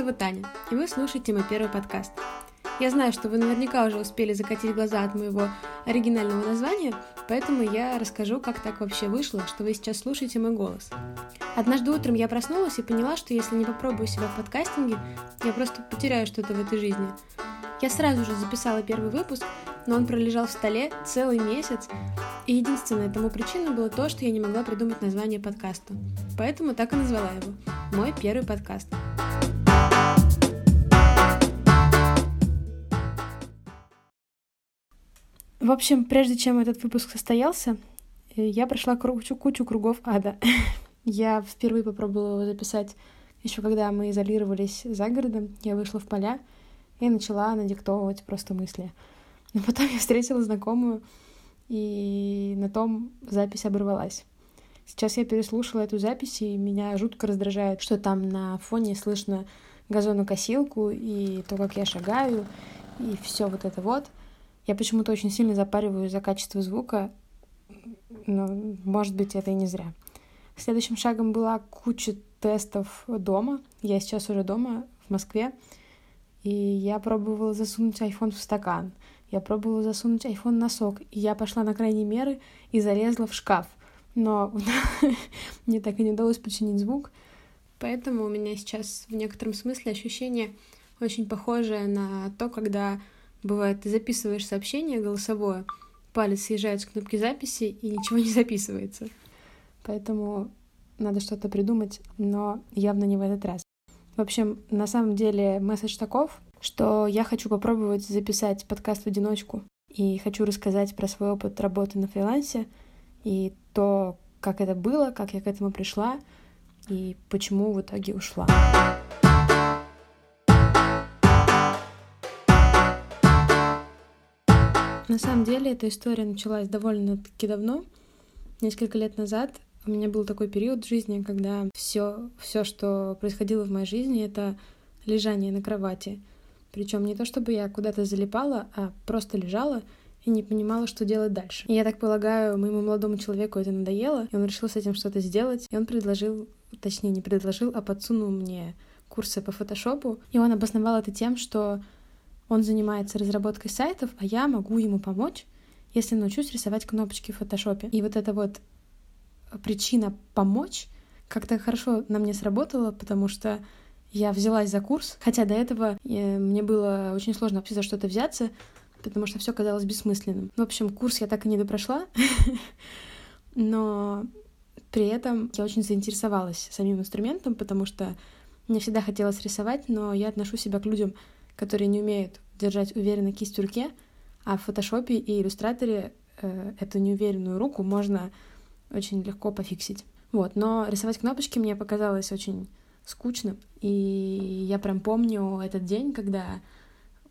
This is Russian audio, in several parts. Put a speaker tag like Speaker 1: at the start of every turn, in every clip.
Speaker 1: зовут Таня, и вы слушаете мой первый подкаст. Я знаю, что вы наверняка уже успели закатить глаза от моего оригинального названия, поэтому я расскажу, как так вообще вышло, что вы сейчас слушаете мой голос. Однажды утром я проснулась и поняла, что если не попробую себя в подкастинге, я просто потеряю что-то в этой жизни. Я сразу же записала первый выпуск, но он пролежал в столе целый месяц, и единственная тому причиной было то, что я не могла придумать название подкаста. Поэтому так и назвала его «Мой первый подкаст». В общем, прежде чем этот выпуск состоялся, э, я прошла кучу, кучу кругов ада. я впервые попробовала его записать еще когда мы изолировались за городом. Я вышла в поля и начала надиктовывать просто мысли. Но потом я встретила знакомую, и на том запись оборвалась. Сейчас я переслушала эту запись, и меня жутко раздражает, что там на фоне слышно газонокосилку и то, как я шагаю, и все вот это вот — я почему-то очень сильно запариваю за качество звука, но, может быть, это и не зря. Следующим шагом была куча тестов дома. Я сейчас уже дома, в Москве. И я пробовала засунуть iPhone в стакан. Я пробовала засунуть iPhone на сок. И я пошла на крайние меры и залезла в шкаф. Но мне так и не удалось починить звук. Поэтому у меня сейчас в некотором смысле ощущение очень похожее на то, когда Бывает, ты записываешь сообщение голосовое, палец съезжает с кнопки записи, и ничего не записывается. Поэтому надо что-то придумать, но явно не в этот раз. В общем, на самом деле месседж таков, что я хочу попробовать записать подкаст в одиночку и хочу рассказать про свой опыт работы на фрилансе и то, как это было, как я к этому пришла и почему в итоге ушла. На самом деле эта история началась довольно-таки давно. Несколько лет назад у меня был такой период в жизни, когда все, все, что происходило в моей жизни, это лежание на кровати. Причем не то, чтобы я куда-то залипала, а просто лежала и не понимала, что делать дальше. И я так полагаю, моему молодому человеку это надоело, и он решил с этим что-то сделать, и он предложил, точнее, не предложил, а подсунул мне курсы по фотошопу, и он обосновал это тем, что он занимается разработкой сайтов, а я могу ему помочь, если научусь рисовать кнопочки в фотошопе. И вот эта вот причина помочь как-то хорошо на мне сработала, потому что я взялась за курс, хотя до этого э, мне было очень сложно вообще за что-то взяться, потому что все казалось бессмысленным. В общем, курс я так и не допрошла, но при этом я очень заинтересовалась самим инструментом, потому что мне всегда хотелось рисовать, но я отношу себя к людям, которые не умеют держать уверенно кисть в руке, а в фотошопе и иллюстраторе э, эту неуверенную руку можно очень легко пофиксить. Вот, но рисовать кнопочки мне показалось очень скучно, и я прям помню этот день, когда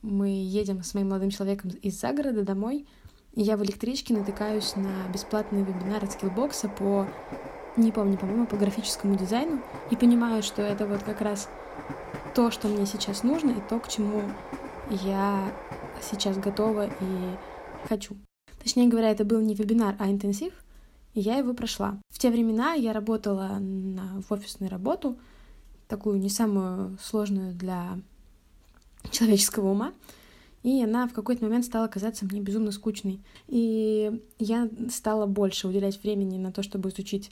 Speaker 1: мы едем с моим молодым человеком из загорода домой, и я в электричке натыкаюсь на бесплатный вебинар от скиллбокса по, не помню, по-моему, по графическому дизайну, и понимаю, что это вот как раз то, что мне сейчас нужно, и то, к чему я сейчас готова и хочу. Точнее говоря, это был не вебинар, а интенсив, и я его прошла. В те времена я работала на, в офисную работу, такую не самую сложную для человеческого ума, и она в какой-то момент стала казаться мне безумно скучной. И я стала больше уделять времени на то, чтобы изучить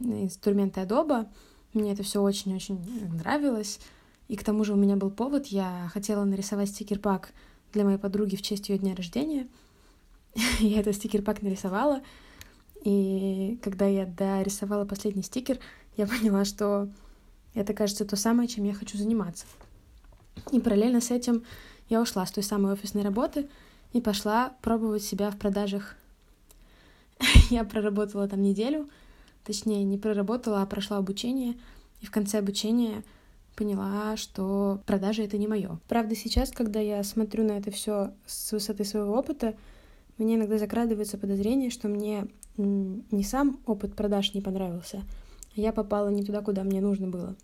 Speaker 1: инструменты Adobe. Мне это все очень-очень нравилось. И к тому же у меня был повод, я хотела нарисовать стикер-пак для моей подруги в честь ее дня рождения. я этот стикер-пак нарисовала, и когда я дорисовала последний стикер, я поняла, что это, кажется, то самое, чем я хочу заниматься. И параллельно с этим я ушла с той самой офисной работы и пошла пробовать себя в продажах. я проработала там неделю, точнее, не проработала, а прошла обучение, и в конце обучения — поняла, что продажи это не мое. Правда, сейчас, когда я смотрю на это все с высоты своего опыта, мне иногда закрадывается подозрение, что мне не сам опыт продаж не понравился, а я попала не туда, куда мне нужно было.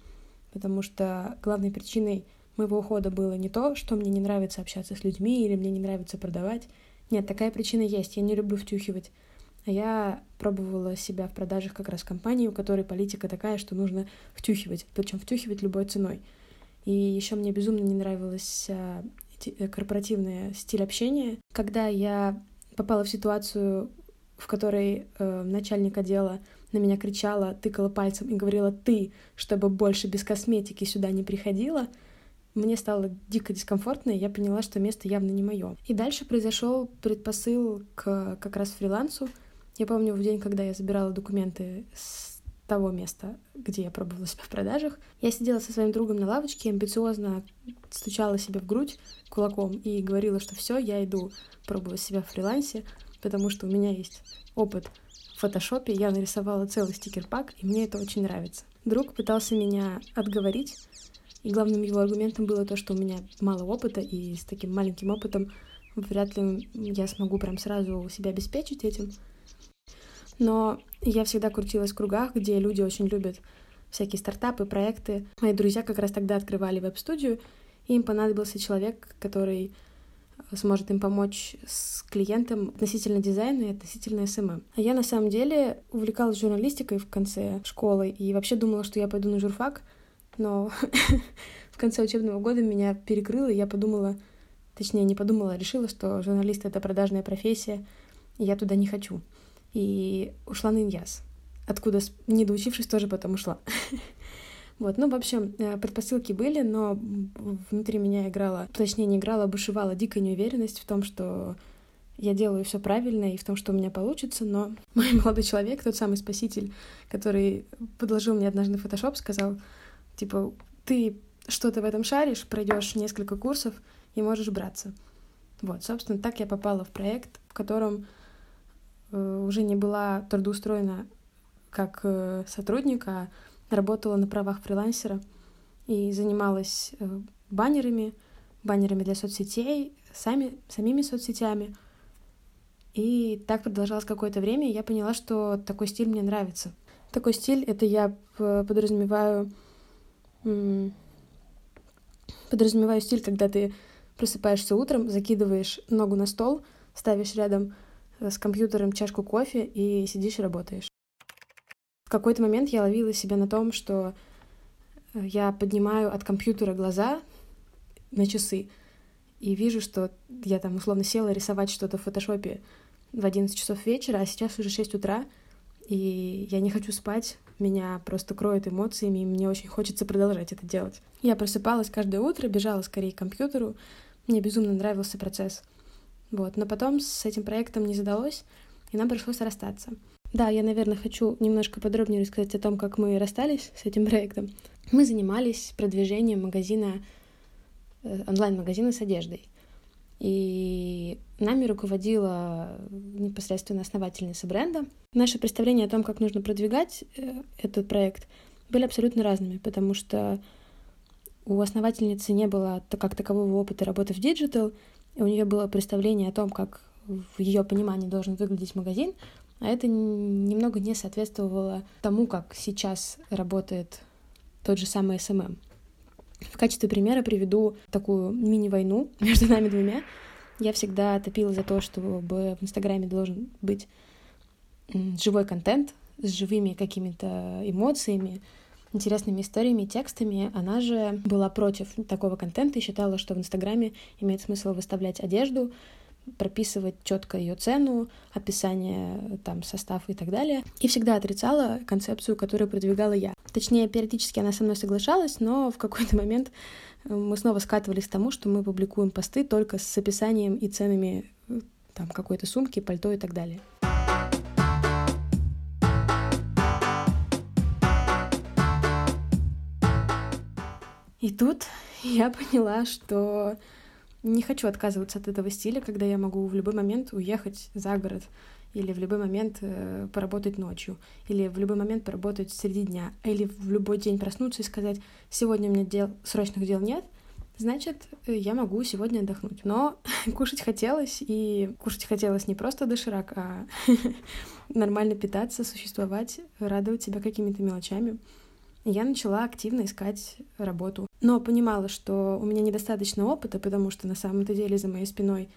Speaker 1: Потому что главной причиной моего ухода было не то, что мне не нравится общаться с людьми или мне не нравится продавать. Нет, такая причина есть. Я не люблю втюхивать. А я пробовала себя в продажах как раз компании, у которой политика такая, что нужно втюхивать, причем втюхивать любой ценой. И еще мне безумно не нравилось э, корпоративный стиль общения. Когда я попала в ситуацию, в которой э, начальник отдела на меня кричала, тыкала пальцем и говорила «ты», чтобы больше без косметики сюда не приходила, мне стало дико дискомфортно, и я поняла, что место явно не мое. И дальше произошел предпосыл к как раз фрилансу. Я помню в день, когда я забирала документы с того места, где я пробовала себя в продажах, я сидела со своим другом на лавочке, амбициозно стучала себе в грудь кулаком и говорила, что все, я иду пробовать себя в фрилансе, потому что у меня есть опыт в фотошопе, я нарисовала целый стикер-пак, и мне это очень нравится. Друг пытался меня отговорить, и главным его аргументом было то, что у меня мало опыта, и с таким маленьким опытом вряд ли я смогу прям сразу себя обеспечить этим. Но я всегда крутилась в кругах, где люди очень любят всякие стартапы, проекты. Мои друзья как раз тогда открывали веб-студию, и им понадобился человек, который сможет им помочь с клиентом относительно дизайна и относительно SMM. А я на самом деле увлекалась журналистикой в конце школы и вообще думала, что я пойду на журфак, но в конце учебного года меня перекрыло, и я подумала, точнее, не подумала, а решила, что журналист — это продажная профессия, и я туда не хочу. И ушла на Иньяс, откуда, не доучившись, тоже потом ушла. Вот, ну, в общем, э, предпосылки были, но внутри меня играла, точнее, не играла, а бушевала дикая неуверенность в том, что я делаю все правильно и в том, что у меня получится, но мой молодой человек, тот самый спаситель, который подложил мне однажды фотошоп, сказал, Типа, ты что-то в этом шаришь, пройдешь несколько курсов и можешь браться. Вот, собственно, так я попала в проект, в котором уже не была трудоустроена как э, сотрудник, а работала на правах фрилансера и занималась э, баннерами, баннерами для соцсетей, сами, самими соцсетями. И так продолжалось какое-то время, и я поняла, что такой стиль мне нравится. Такой стиль — это я подразумеваю подразумеваю стиль, когда ты просыпаешься утром, закидываешь ногу на стол, ставишь рядом э, с компьютером чашку кофе и сидишь и работаешь. В какой-то момент я ловила себя на том, что э, я поднимаю от компьютера глаза на часы и вижу, что я там условно села рисовать что-то в фотошопе в 11 часов вечера, а сейчас уже 6 утра, и я не хочу спать, меня просто кроет эмоциями, и мне очень хочется продолжать это делать. Я просыпалась каждое утро, бежала скорее к компьютеру, мне безумно нравился процесс. Вот, но потом с этим проектом не задалось, и нам пришлось расстаться. Да, я, наверное, хочу немножко подробнее рассказать о том, как мы расстались с этим проектом. Мы занимались продвижением магазина, э, онлайн-магазина с одеждой. И нами руководила непосредственно основательница бренда. Наше представление о том, как нужно продвигать э, этот проект, были абсолютно разными, потому что у основательницы не было как такового опыта работы в digital, у нее было представление о том, как в ее понимании должен выглядеть магазин, а это немного не соответствовало тому, как сейчас работает тот же самый SMM. В качестве примера приведу такую мини-войну между нами двумя. Я всегда топила за то, чтобы в Инстаграме должен быть живой контент с живыми какими-то эмоциями, интересными историями и текстами. Она же была против такого контента и считала, что в Инстаграме имеет смысл выставлять одежду, прописывать четко ее цену, описание, там, состав и так далее. И всегда отрицала концепцию, которую продвигала я. Точнее, периодически она со мной соглашалась, но в какой-то момент э, мы снова скатывались к тому, что мы публикуем посты только с описанием и ценами э, там какой-то сумки, пальто и так далее. И тут я поняла, что не хочу отказываться от этого стиля, когда я могу в любой момент уехать за город, или в любой момент э, поработать ночью, или в любой момент поработать среди дня, или в любой день проснуться и сказать, сегодня у меня дел, срочных дел нет, значит, я могу сегодня отдохнуть. Но кушать хотелось, и кушать хотелось не просто доширак, а нормально питаться, существовать, радовать себя какими-то мелочами я начала активно искать работу. Но понимала, что у меня недостаточно опыта, потому что на самом-то деле за моей спиной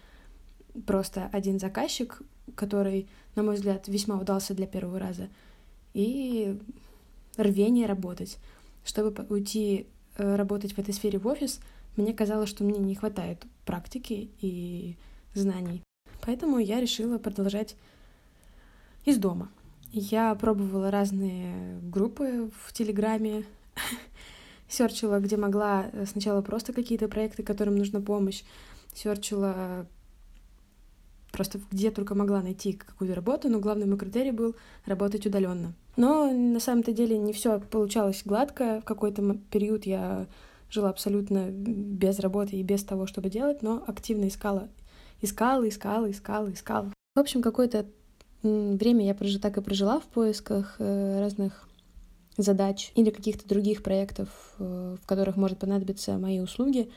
Speaker 1: просто один заказчик, который, на мой взгляд, весьма удался для первого раза, и рвение работать. Чтобы уйти э, работать в этой сфере в офис, мне казалось, что мне не хватает практики и знаний. Поэтому я решила продолжать из дома. Я пробовала разные группы в Телеграме, серчила, где могла сначала просто какие-то проекты, которым нужна помощь, серчила просто где только могла найти какую-то работу, но главный мой критерий был работать удаленно. Но на самом-то деле не все получалось гладко. В какой-то период я жила абсолютно без работы и без того, чтобы делать, но активно искала, искала, искала, искала, искала. В общем, какое-то время я прожила, так и прожила в поисках э, разных задач или каких-то других проектов, э, в которых может понадобиться мои услуги.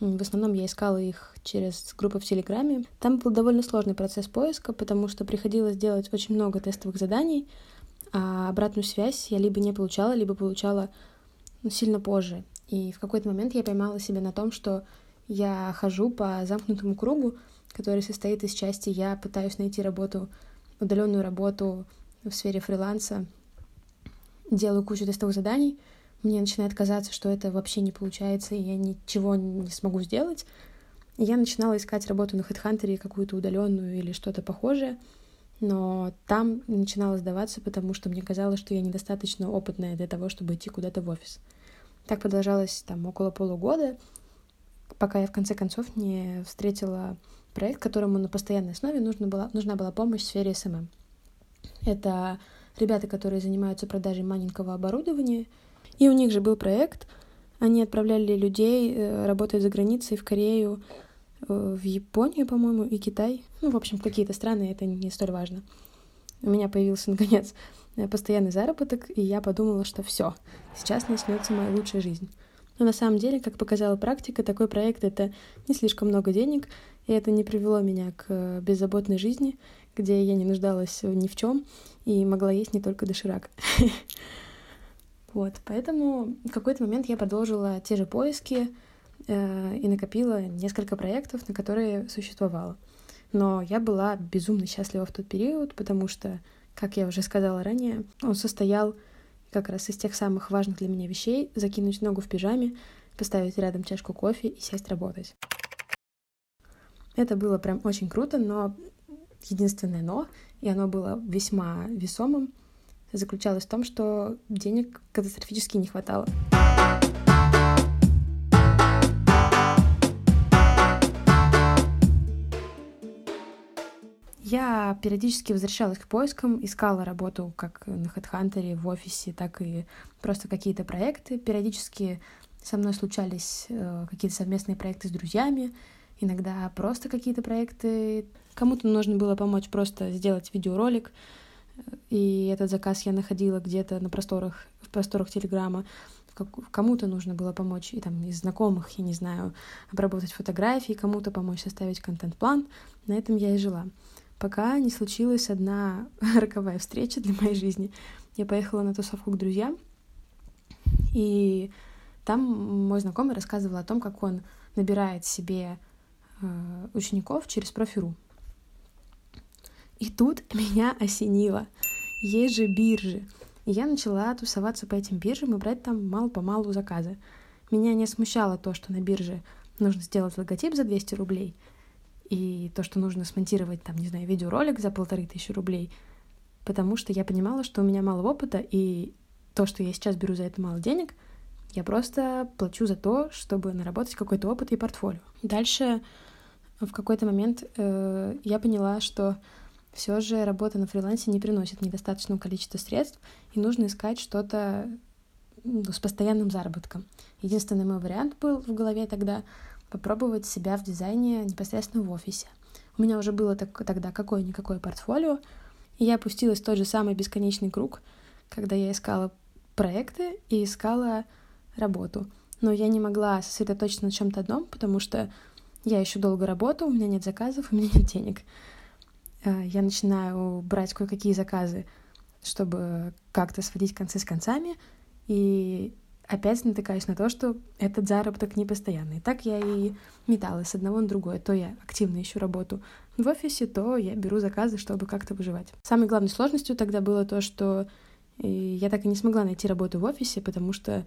Speaker 1: В основном я искала их через группы в Телеграме. Там был довольно сложный процесс поиска, потому что приходилось делать очень много тестовых заданий, а обратную связь я либо не получала, либо получала ну, сильно позже. И в какой-то момент я поймала себя на том, что я хожу по замкнутому кругу, который состоит из части я пытаюсь найти работу, удаленную работу в сфере фриланса, делаю кучу тестовых заданий, мне начинает казаться, что это вообще не получается, и я ничего не смогу сделать. И я начинала искать работу на HeadHunter, какую-то удаленную или что-то похожее, но там начинала сдаваться, потому что мне казалось, что я недостаточно опытная для того, чтобы идти куда-то в офис. Так продолжалось там около полугода, пока я в конце концов не встретила проект, которому на постоянной основе нужна была, нужна была помощь в сфере SMM. Это ребята, которые занимаются продажей маленького оборудования, и у них же был проект, они отправляли людей э, работать за границей в Корею, э, в Японию, по-моему, и Китай. Ну, в общем, какие-то страны, это не столь важно. У меня появился, наконец, постоянный заработок, и я подумала, что все, сейчас начнется моя лучшая жизнь. Но на самом деле, как показала практика, такой проект — это не слишком много денег, и это не привело меня к э, беззаботной жизни, где я не нуждалась ни в чем и могла есть не только доширак. Вот, поэтому в какой-то момент я продолжила те же поиски э, и накопила несколько проектов, на которые существовала. Но я была безумно счастлива в тот период, потому что, как я уже сказала ранее, он состоял как раз из тех самых важных для меня вещей — закинуть ногу в пижаме, поставить рядом чашку кофе и сесть работать. Это было прям очень круто, но единственное «но», и оно было весьма весомым, заключалось в том, что денег катастрофически не хватало. Я периодически возвращалась к поискам, искала работу как на HeadHunter, в офисе, так и просто какие-то проекты. Периодически со мной случались э, какие-то совместные проекты с друзьями, иногда просто какие-то проекты. Кому-то нужно было помочь просто сделать видеоролик, и этот заказ я находила где-то на просторах, в просторах Телеграма. Кому-то нужно было помочь, и там из знакомых, я не знаю, обработать фотографии, кому-то помочь составить контент-план. На этом я и жила. Пока не случилась одна роковая встреча для моей жизни. Я поехала на тусовку к друзьям, и там мой знакомый рассказывал о том, как он набирает себе учеников через профиру. И тут меня осенило. Есть же биржи. И я начала тусоваться по этим биржам и брать там мало-помалу заказы. Меня не смущало то, что на бирже нужно сделать логотип за 200 рублей, и то, что нужно смонтировать, там, не знаю, видеоролик за полторы тысячи рублей, потому что я понимала, что у меня мало опыта, и то, что я сейчас беру за это мало денег, я просто плачу за то, чтобы наработать какой-то опыт и портфолио. Дальше в какой-то момент э, я поняла, что все же работа на фрилансе не приносит недостаточного количества средств, и нужно искать что-то ну, с постоянным заработком. Единственный мой вариант был в голове тогда попробовать себя в дизайне непосредственно в офисе. У меня уже было так, тогда какое-никакое портфолио, и я опустилась в тот же самый бесконечный круг, когда я искала проекты и искала работу. Но я не могла сосредоточиться на чем-то одном, потому что я еще долго работаю, у меня нет заказов, у меня нет денег. Э, я начинаю брать кое-какие заказы, чтобы как-то сводить концы с концами, и опять натыкаюсь на то, что этот заработок не постоянный. Так я и металась с одного на другое. То я активно ищу работу в офисе, то я беру заказы, чтобы как-то выживать. Самой главной сложностью тогда было то, что э, я так и не смогла найти работу в офисе, потому что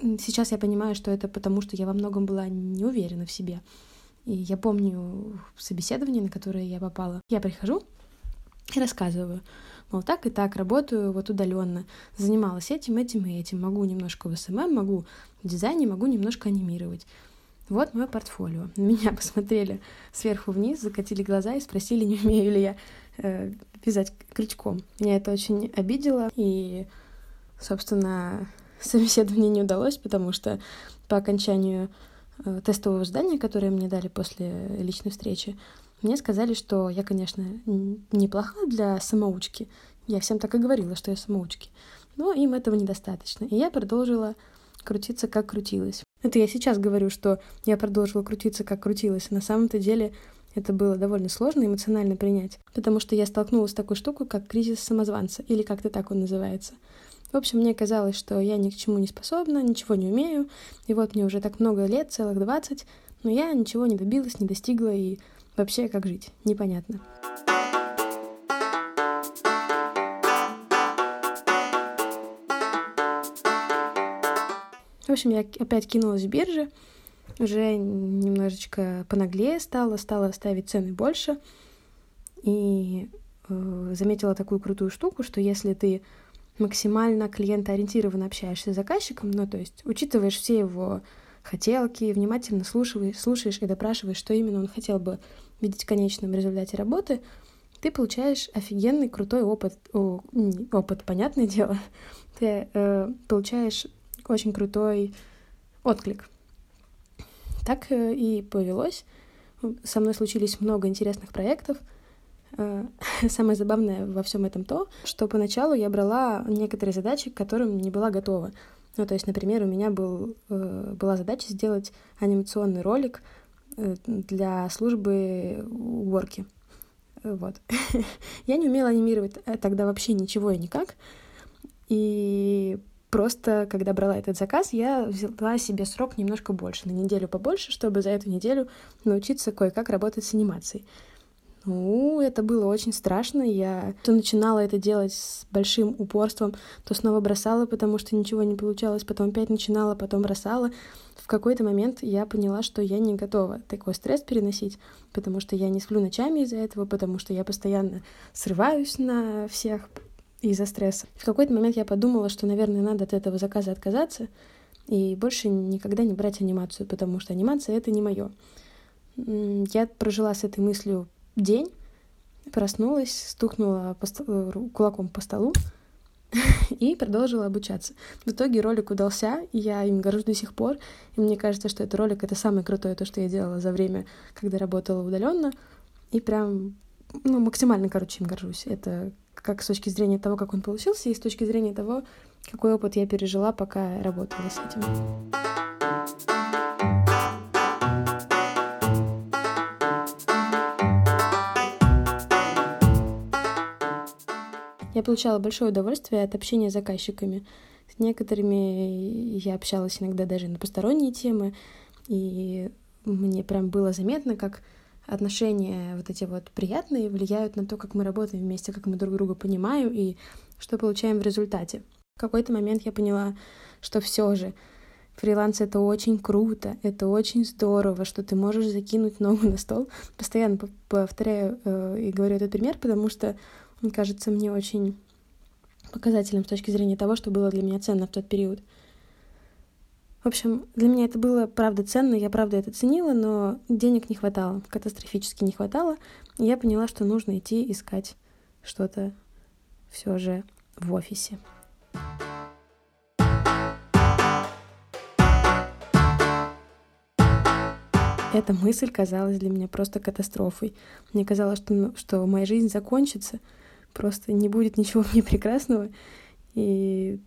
Speaker 1: сейчас я понимаю, что это потому, что я во многом была не уверена в себе. И я помню собеседование, на которое я попала. Я прихожу и рассказываю, мол, так и так, работаю вот удаленно, занималась этим, этим и этим, могу немножко в СММ, могу в дизайне, могу немножко анимировать. Вот мое портфолио. Меня посмотрели сверху вниз, закатили глаза и спросили, не умею ли я э, вязать крючком. Меня это очень обидело, и, собственно, собеседование не удалось, потому что по окончанию э, тестового задания, которое мне дали после личной встречи, мне сказали, что я, конечно, неплоха для самоучки. Я всем так и говорила, что я самоучки. Но им этого недостаточно. И я продолжила крутиться, как крутилась. Это я сейчас говорю, что я продолжила крутиться, как крутилась. На самом-то деле это было довольно сложно эмоционально принять, потому что я столкнулась с такой штукой, как кризис самозванца, или как-то так он называется. В общем, мне казалось, что я ни к чему не способна, ничего не умею, и вот мне уже так много лет, целых двадцать, но я ничего не добилась, не достигла, и Вообще, как жить? Непонятно. В общем, я опять кинулась в биржи, уже немножечко понаглее стала, стала ставить цены больше, и э, заметила такую крутую штуку, что если ты максимально клиентоориентированно общаешься с заказчиком, ну, то есть учитываешь все его хотелки, внимательно слушаешь, слушаешь и допрашиваешь, что именно он хотел бы видеть в конечном результате работы, ты получаешь офигенный крутой опыт. О, опыт, понятное дело. Ты э, получаешь очень крутой отклик. Так э, и повелось. Со мной случились много интересных проектов. Э, самое забавное во всем этом то, что поначалу я брала некоторые задачи, к которым не была готова. Ну, то есть, например, у меня был, э, была задача сделать анимационный ролик Э, для службы уборки. Вот. я не умела анимировать тогда вообще ничего и никак. И просто, когда брала этот заказ, я взяла себе срок немножко больше, на неделю побольше, чтобы за эту неделю научиться кое-как работать с анимацией. Ну, это было очень страшно. Я то начинала это делать с большим упорством, то снова бросала, потому что ничего не получалось, потом опять начинала, потом бросала. В какой-то момент я поняла, что я не готова такой стресс переносить, потому что я не сплю ночами из-за этого, потому что я постоянно срываюсь на всех из-за стресса. В какой-то момент я подумала, что, наверное, надо от этого заказа отказаться и больше никогда не брать анимацию, потому что анимация — это не мое. Я прожила с этой мыслью день, проснулась, стукнула по столу, кулаком по столу и продолжила обучаться. В итоге ролик удался, я им горжусь до сих пор. И мне кажется, что этот ролик — это самое крутое то, что я делала за время, когда работала удаленно. И прям, ну, максимально, короче, им горжусь. Это как с точки зрения того, как он получился, и с точки зрения того, какой опыт я пережила, пока работала с этим. Я получала большое удовольствие от общения с заказчиками. С некоторыми я общалась иногда даже на посторонние темы, и мне прям было заметно, как отношения вот эти вот приятные влияют на то, как мы работаем вместе, как мы друг друга понимаем и что получаем в результате. В какой-то момент я поняла, что все же фриланс это очень круто, это очень здорово, что ты можешь закинуть ногу на стол. Постоянно повторяю э, и говорю этот пример, потому что кажется мне очень показателем с точки зрения того, что было для меня ценно в тот период. В общем, для меня это было правда ценно, я правда это ценила, но денег не хватало, катастрофически не хватало. И я поняла, что нужно идти искать что-то все же в офисе. Эта мысль казалась для меня просто катастрофой. Мне казалось, что, ну, что моя жизнь закончится — просто не будет ничего мне прекрасного, и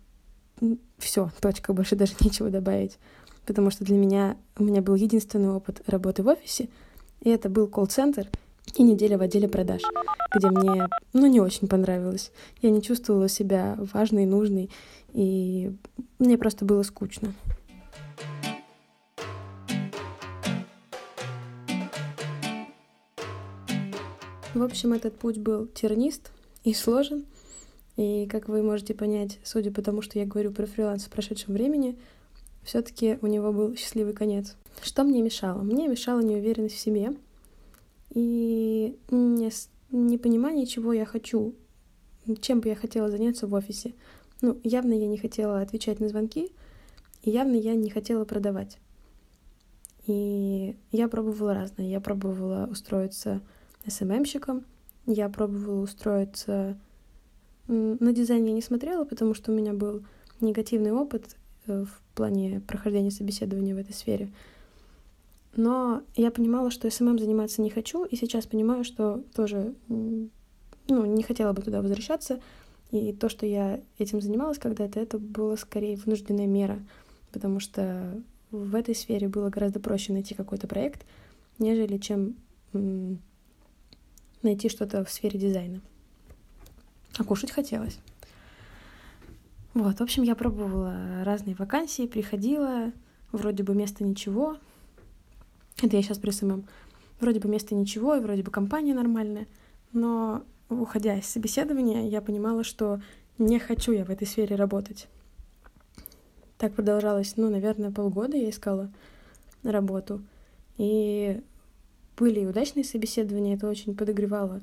Speaker 1: все, точка, больше даже нечего добавить. Потому что для меня, у меня был единственный опыт работы в офисе, и это был колл-центр и неделя в отделе продаж, где мне, ну, не очень понравилось. Я не чувствовала себя важной, нужной, и мне просто было скучно. В общем, этот путь был тернист, и сложен. И, как вы можете понять, судя по тому, что я говорю про фриланс в прошедшем времени, все-таки у него был счастливый конец. Что мне мешало? Мне мешала неуверенность в себе и непонимание, чего я хочу, чем бы я хотела заняться в офисе. Ну, явно я не хотела отвечать на звонки, и явно я не хотела продавать. И я пробовала разное. Я пробовала устроиться СММщиком, я пробовала устроиться... На дизайн я не смотрела, потому что у меня был негативный опыт э, в плане прохождения собеседования в этой сфере. Но я понимала, что СММ заниматься не хочу, и сейчас понимаю, что тоже ну, не хотела бы туда возвращаться. И то, что я этим занималась когда-то, это было скорее вынужденная мера, потому что в этой сфере было гораздо проще найти какой-то проект, нежели чем найти что-то в сфере дизайна. А кушать хотелось. Вот, в общем, я пробовала разные вакансии, приходила, вроде бы место ничего. Это я сейчас при самом. Вроде бы место ничего, и вроде бы компания нормальная, но уходя из собеседования, я понимала, что не хочу я в этой сфере работать. Так продолжалось, ну, наверное, полгода я искала работу. И были и удачные собеседования, это очень подогревало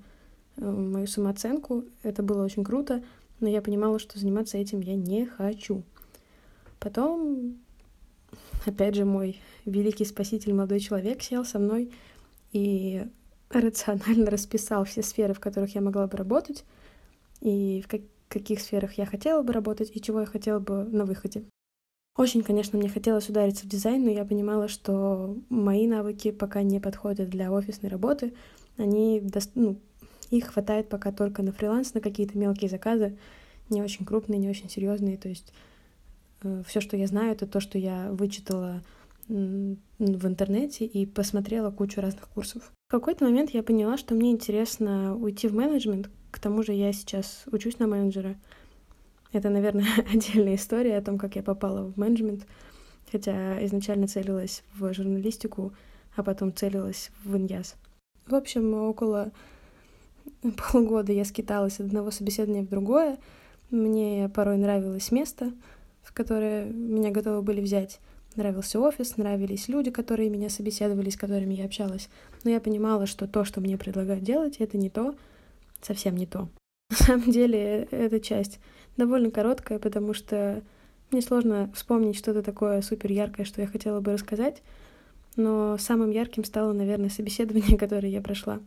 Speaker 1: э, мою самооценку, это было очень круто, но я понимала, что заниматься этим я не хочу. Потом, опять же, мой великий спаситель, молодой человек, сел со мной и рационально расписал все сферы, в которых я могла бы работать, и в каких сферах я хотела бы работать, и чего я хотела бы на выходе. Очень, конечно, мне хотелось удариться в дизайн, но я понимала, что мои навыки пока не подходят для офисной работы. Они, ну, их хватает пока только на фриланс, на какие-то мелкие заказы, не очень крупные, не очень серьезные. То есть э, все, что я знаю, это то, что я вычитала в интернете и посмотрела кучу разных курсов. В какой-то момент я поняла, что мне интересно уйти в менеджмент. К тому же я сейчас учусь на менеджера. Это, наверное, отдельная история о том, как я попала в менеджмент, хотя изначально целилась в журналистику, а потом целилась в иньяс. В общем, около полгода я скиталась от одного собеседования в другое. Мне порой нравилось место, в которое меня готовы были взять. Нравился офис, нравились люди, которые меня собеседовали, с которыми я общалась. Но я понимала, что то, что мне предлагают делать, это не то, совсем не то. На самом деле, эта часть довольно короткая, потому что мне сложно вспомнить что-то такое супер яркое, что я хотела бы рассказать. Но самым ярким стало, наверное, собеседование, которое я прошла.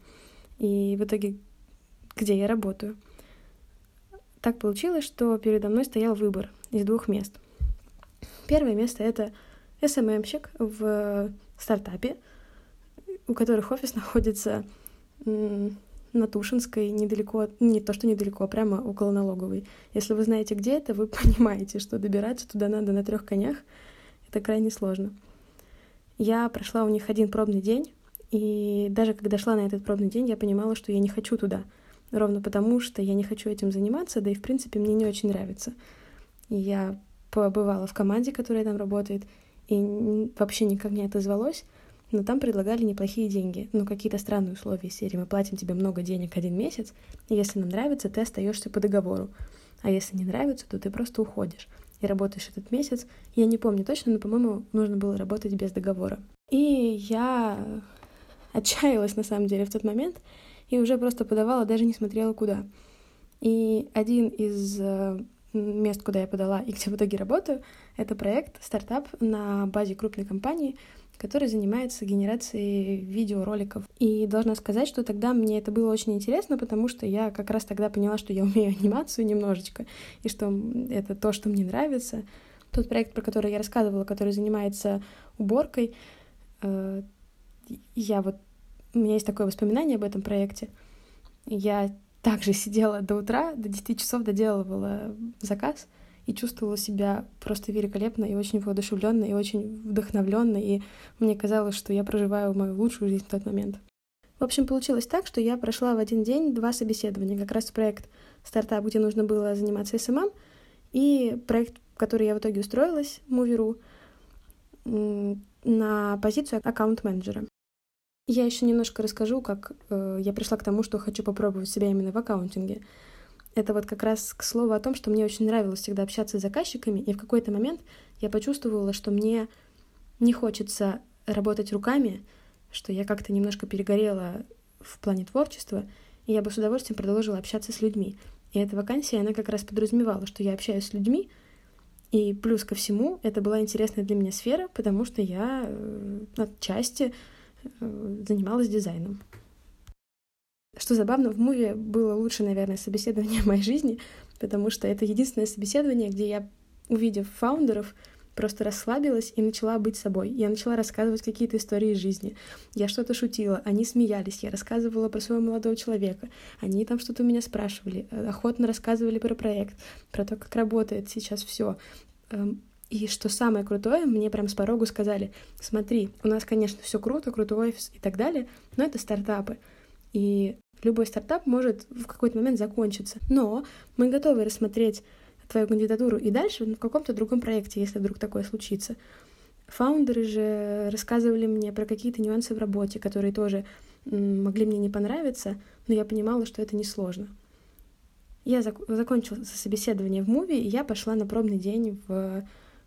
Speaker 1: И в итоге, где я работаю. Так получилось, что передо мной стоял выбор из двух мест. Первое место — это SMM-щик в стартапе, у которых офис находится на Тушинской, недалеко, не то что недалеко, а прямо около налоговой. Если вы знаете, где это, вы понимаете, что добираться туда надо на трех конях. Это крайне сложно. Я прошла у них один пробный день, и даже когда шла на этот пробный день, я понимала, что я не хочу туда. Ровно потому, что я не хочу этим заниматься, да и, в принципе, мне не очень нравится. Я побывала в команде, которая там работает, и вообще никак не отозвалась но там предлагали неплохие деньги, ну какие-то странные условия серии. Мы платим тебе много денег один месяц, и если нам нравится, ты остаешься по договору. А если не нравится, то ты просто уходишь и работаешь этот месяц. Я не помню точно, но, по-моему, нужно было работать без договора. И я отчаялась, на самом деле, в тот момент, и уже просто подавала, даже не смотрела куда. И один из э, мест, куда я подала и где в итоге работаю, это проект, стартап на базе крупной компании — который занимается генерацией видеороликов. И должна сказать, что тогда мне это было очень интересно, потому что я как раз тогда поняла, что я умею анимацию немножечко, и что это то, что мне нравится. Тот проект, про который я рассказывала, который занимается уборкой, э, я вот... У меня есть такое воспоминание об этом проекте. Я также сидела до утра, до 10 часов доделывала заказ — и чувствовала себя просто великолепно и очень воодушевленно и очень вдохновленно, и мне казалось, что я проживаю мою лучшую жизнь в тот момент. В общем, получилось так, что я прошла в один день два собеседования. Как раз проект стартап, где нужно было заниматься СММ, и проект, в который я в итоге устроилась, Moviru, на позицию аккаунт-менеджера. Я еще немножко расскажу, как э, я пришла к тому, что хочу попробовать себя именно в аккаунтинге. Это вот как раз к слову о том, что мне очень нравилось всегда общаться с заказчиками, и в какой-то момент я почувствовала, что мне не хочется работать руками, что я как-то немножко перегорела в плане творчества, и я бы с удовольствием продолжила общаться с людьми. И эта вакансия, она как раз подразумевала, что я общаюсь с людьми, и плюс ко всему, это была интересная для меня сфера, потому что я э, отчасти э, занималась дизайном. Что забавно, в муве было лучше, наверное, собеседование в моей жизни, потому что это единственное собеседование, где я, увидев фаундеров, просто расслабилась и начала быть собой. Я начала рассказывать какие-то истории из жизни. Я что-то шутила, они смеялись, я рассказывала про своего молодого человека. Они там что-то у меня спрашивали, э, охотно рассказывали про проект, про то, как работает сейчас все. Эм, и что самое крутое, мне прям с порогу сказали, смотри, у нас, конечно, все круто, крутой офис и так далее, но это стартапы. И любой стартап может в какой-то момент закончиться. Но мы готовы рассмотреть твою кандидатуру и дальше в каком-то другом проекте, если вдруг такое случится. Фаундеры же рассказывали мне про какие-то нюансы в работе, которые тоже могли мне не понравиться, но я понимала, что это несложно. Я зак- закончила собеседование в Муви, и я пошла на пробный день в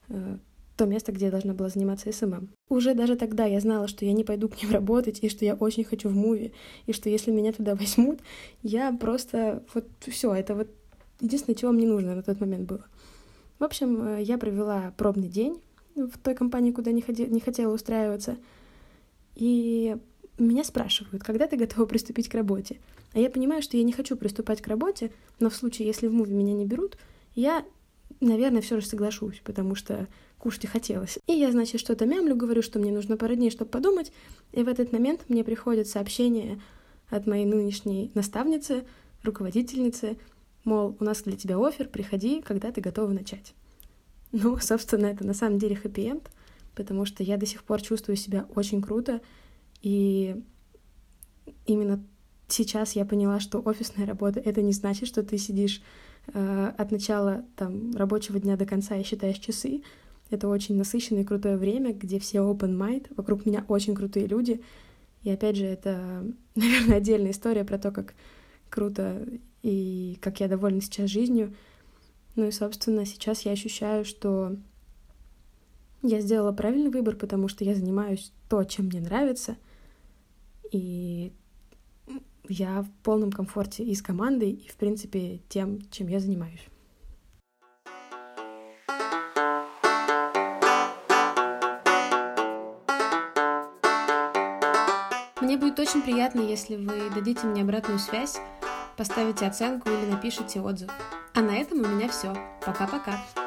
Speaker 1: э, то место, где я должна была заниматься СММ. Уже даже тогда я знала, что я не пойду к ним работать, и что я очень хочу в Муви, и что если меня туда возьмут, я просто... Вот все, это вот единственное, чего мне нужно на тот момент было. В общем, э, я провела пробный день в той компании, куда не, ходи, не хотела устраиваться. И меня спрашивают, когда ты готова приступить к работе. А я понимаю, что я не хочу приступать к работе, но в случае, если в муви меня не берут, я, наверное, все же соглашусь, потому что кушать и хотелось. И я, значит, что-то мямлю, говорю, что мне нужно пару дней, чтобы подумать, и в этот момент мне приходит сообщение от моей нынешней наставницы, руководительницы, Мол, у нас для тебя офер, приходи, когда ты готова начать. Ну, собственно, это на самом деле хэппи-энд, потому что я до сих пор чувствую себя очень круто, и именно сейчас я поняла, что офисная работа — это не значит, что ты сидишь э, от начала там, рабочего дня до конца и считаешь часы. Это очень насыщенное и крутое время, где все open mind, вокруг меня очень крутые люди. И опять же, это, наверное, отдельная история про то, как круто и как я довольна сейчас жизнью. Ну и, собственно, сейчас я ощущаю, что я сделала правильный выбор, потому что я занимаюсь то, чем мне нравится, и я в полном комфорте и с командой, и, в принципе, тем, чем я занимаюсь. Мне будет очень приятно, если вы дадите мне обратную связь поставите оценку или напишите отзыв. А на этом у меня все. Пока-пока.